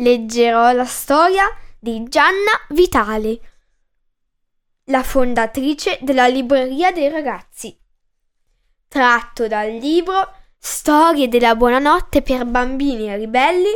leggerò la storia di Gianna Vitali, la fondatrice della Libreria dei Ragazzi, tratto dal libro Storie della buonanotte per bambini ribelli,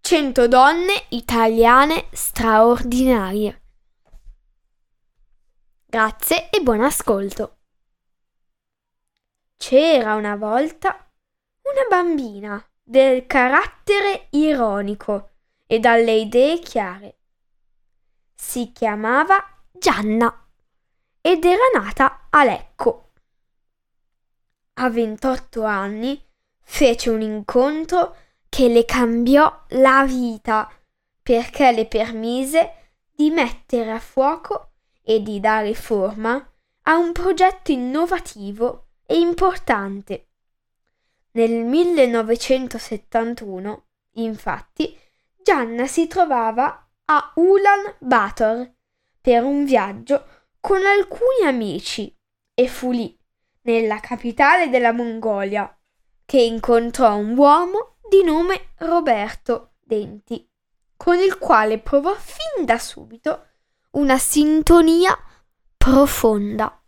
100 donne italiane straordinarie. Grazie e buon ascolto. C'era una volta una bambina del carattere ironico e dalle idee chiare. Si chiamava Gianna ed era nata a Lecco. A 28 anni fece un incontro che le cambiò la vita perché le permise di mettere a fuoco e di dare forma a un progetto innovativo e importante. Nel 1971, infatti, Gianna si trovava a Ulan Bator per un viaggio con alcuni amici e fu lì, nella capitale della Mongolia, che incontrò un uomo di nome Roberto Denti, con il quale provò fin da subito una sintonia profonda.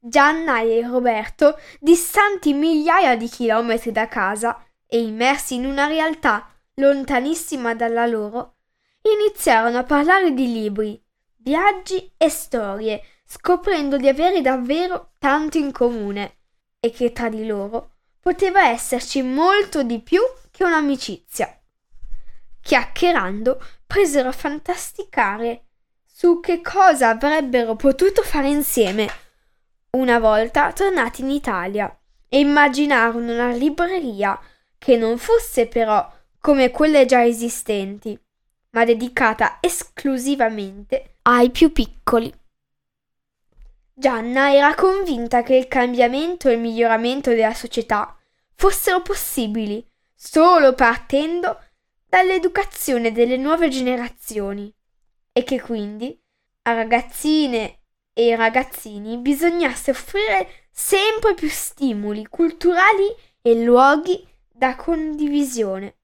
Gianna e Roberto, distanti migliaia di chilometri da casa e immersi in una realtà lontanissima dalla loro, iniziarono a parlare di libri, viaggi e storie, scoprendo di avere davvero tanto in comune e che tra di loro poteva esserci molto di più che un'amicizia. Chiacchierando, presero a fantasticare su che cosa avrebbero potuto fare insieme una volta tornati in Italia e immaginarono una libreria che non fosse però come quelle già esistenti, ma dedicata esclusivamente ai più piccoli. Gianna era convinta che il cambiamento e il miglioramento della società fossero possibili solo partendo dall'educazione delle nuove generazioni e che quindi a ragazzine e ragazzini bisognasse offrire sempre più stimoli culturali e luoghi da condivisione.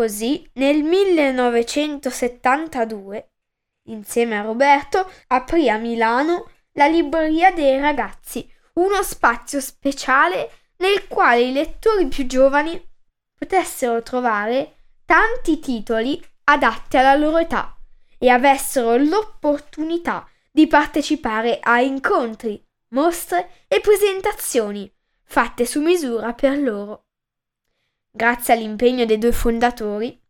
Così nel 1972, insieme a Roberto, aprì a Milano la Libreria dei Ragazzi, uno spazio speciale nel quale i lettori più giovani potessero trovare tanti titoli adatti alla loro età e avessero l'opportunità di partecipare a incontri, mostre e presentazioni fatte su misura per loro. Grazie all'impegno dei due fondatori,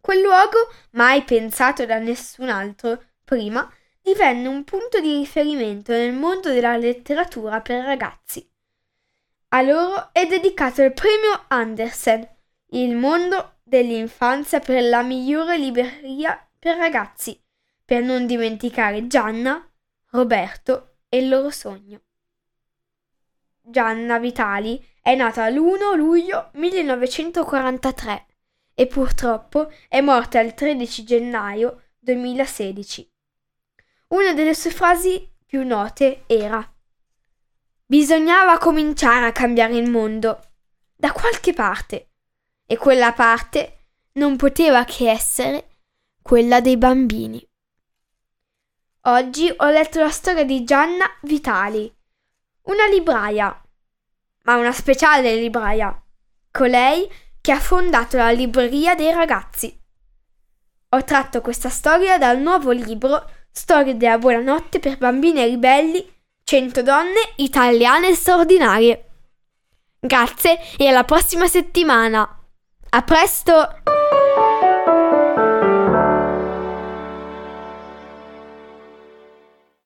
quel luogo, mai pensato da nessun altro prima, divenne un punto di riferimento nel mondo della letteratura per ragazzi. A loro è dedicato il premio Andersen, il mondo dell'infanzia per la migliore libreria per ragazzi, per non dimenticare Gianna, Roberto e il loro sogno. Gianna Vitali è nata l'1 luglio 1943 e purtroppo è morta il 13 gennaio 2016. Una delle sue frasi più note era Bisognava cominciare a cambiare il mondo da qualche parte e quella parte non poteva che essere quella dei bambini. Oggi ho letto la storia di Gianna Vitali, una libraia, ma una speciale libraia, colei che ha fondato la libreria dei ragazzi. Ho tratto questa storia dal nuovo libro Storie della buonanotte per bambine ribelli 100 donne italiane straordinarie. Grazie e alla prossima settimana. A presto!